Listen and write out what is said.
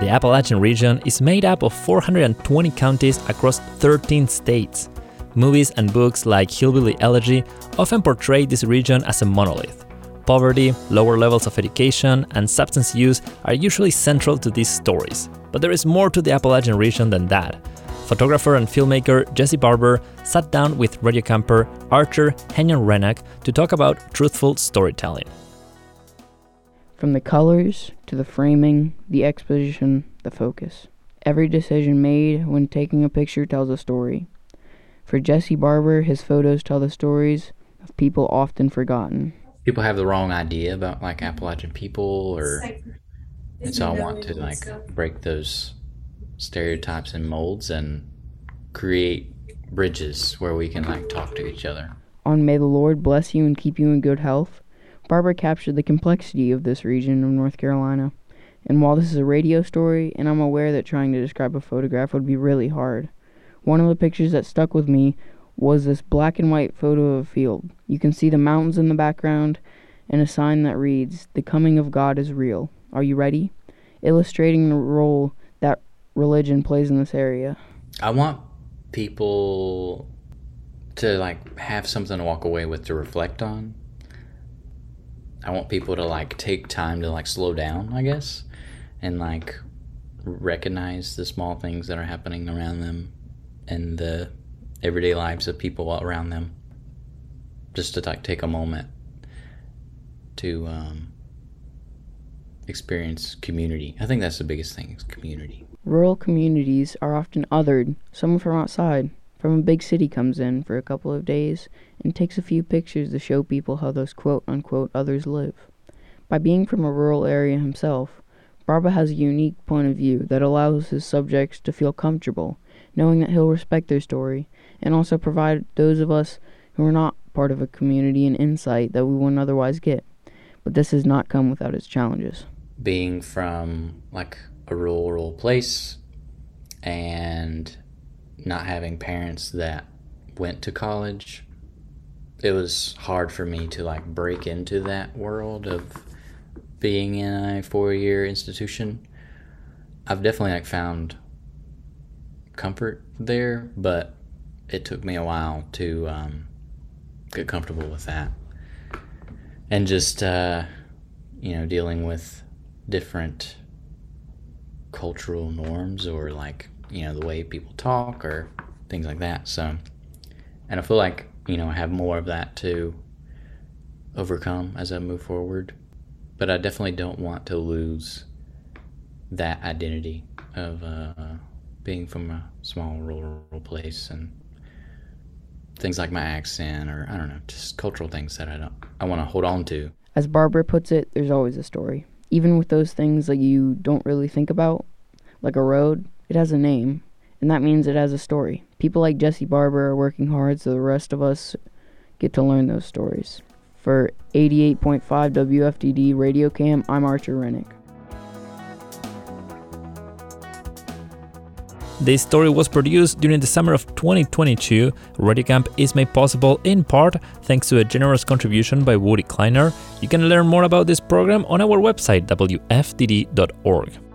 The Appalachian region is made up of 420 counties across 13 states. Movies and books like Hillbilly Elegy often portray this region as a monolith. Poverty, lower levels of education, and substance use are usually central to these stories. But there is more to the Appalachian region than that. Photographer and filmmaker Jesse Barber sat down with radio camper Archer Henyon Renak to talk about truthful storytelling. From the colors to the framing, the exposition, the focus. Every decision made when taking a picture tells a story. For Jesse Barber, his photos tell the stories of people often forgotten. People have the wrong idea about like Appalachian people or and so I want to like break those stereotypes and molds and create bridges where we can like talk to each other. On May the Lord bless you and keep you in good health, Barber captured the complexity of this region of North Carolina. And while this is a radio story, and I'm aware that trying to describe a photograph would be really hard, one of the pictures that stuck with me was this black and white photo of a field. You can see the mountains in the background and a sign that reads, The coming of God is real. Are you ready? Illustrating the role that religion plays in this area. I want people to like have something to walk away with to reflect on I want people to like take time to like slow down, I guess, and like recognize the small things that are happening around them and the everyday lives of people around them. Just to like take a moment to um, experience community. I think that's the biggest thing is community. Rural communities are often othered. Someone from outside, from a big city comes in for a couple of days and takes a few pictures to show people how those quote unquote others live. By being from a rural area himself, Barber has a unique point of view that allows his subjects to feel comfortable, knowing that he'll respect their story, and also provide those of us who are not part of a community an insight that we wouldn't otherwise get. But this has not come without its challenges. Being from like a rural place and not having parents that went to college it was hard for me to like break into that world of being in a four year institution. I've definitely like found comfort there, but it took me a while to um, get comfortable with that. And just, uh, you know, dealing with different cultural norms or like, you know, the way people talk or things like that. So, and I feel like you know, I have more of that to overcome as I move forward. But I definitely don't want to lose that identity of uh, being from a small rural place and things like my accent or I don't know, just cultural things that I don't I want to hold on to. As Barber puts it, there's always a story. Even with those things that you don't really think about, like a road, it has a name and that means it has a story. People like Jesse Barber are working hard so the rest of us get to learn those stories. For 88.5 WFDD Radio Camp, I'm Archer Rennick. This story was produced during the summer of 2022. Camp is made possible in part thanks to a generous contribution by Woody Kleiner. You can learn more about this program on our website, wfdd.org.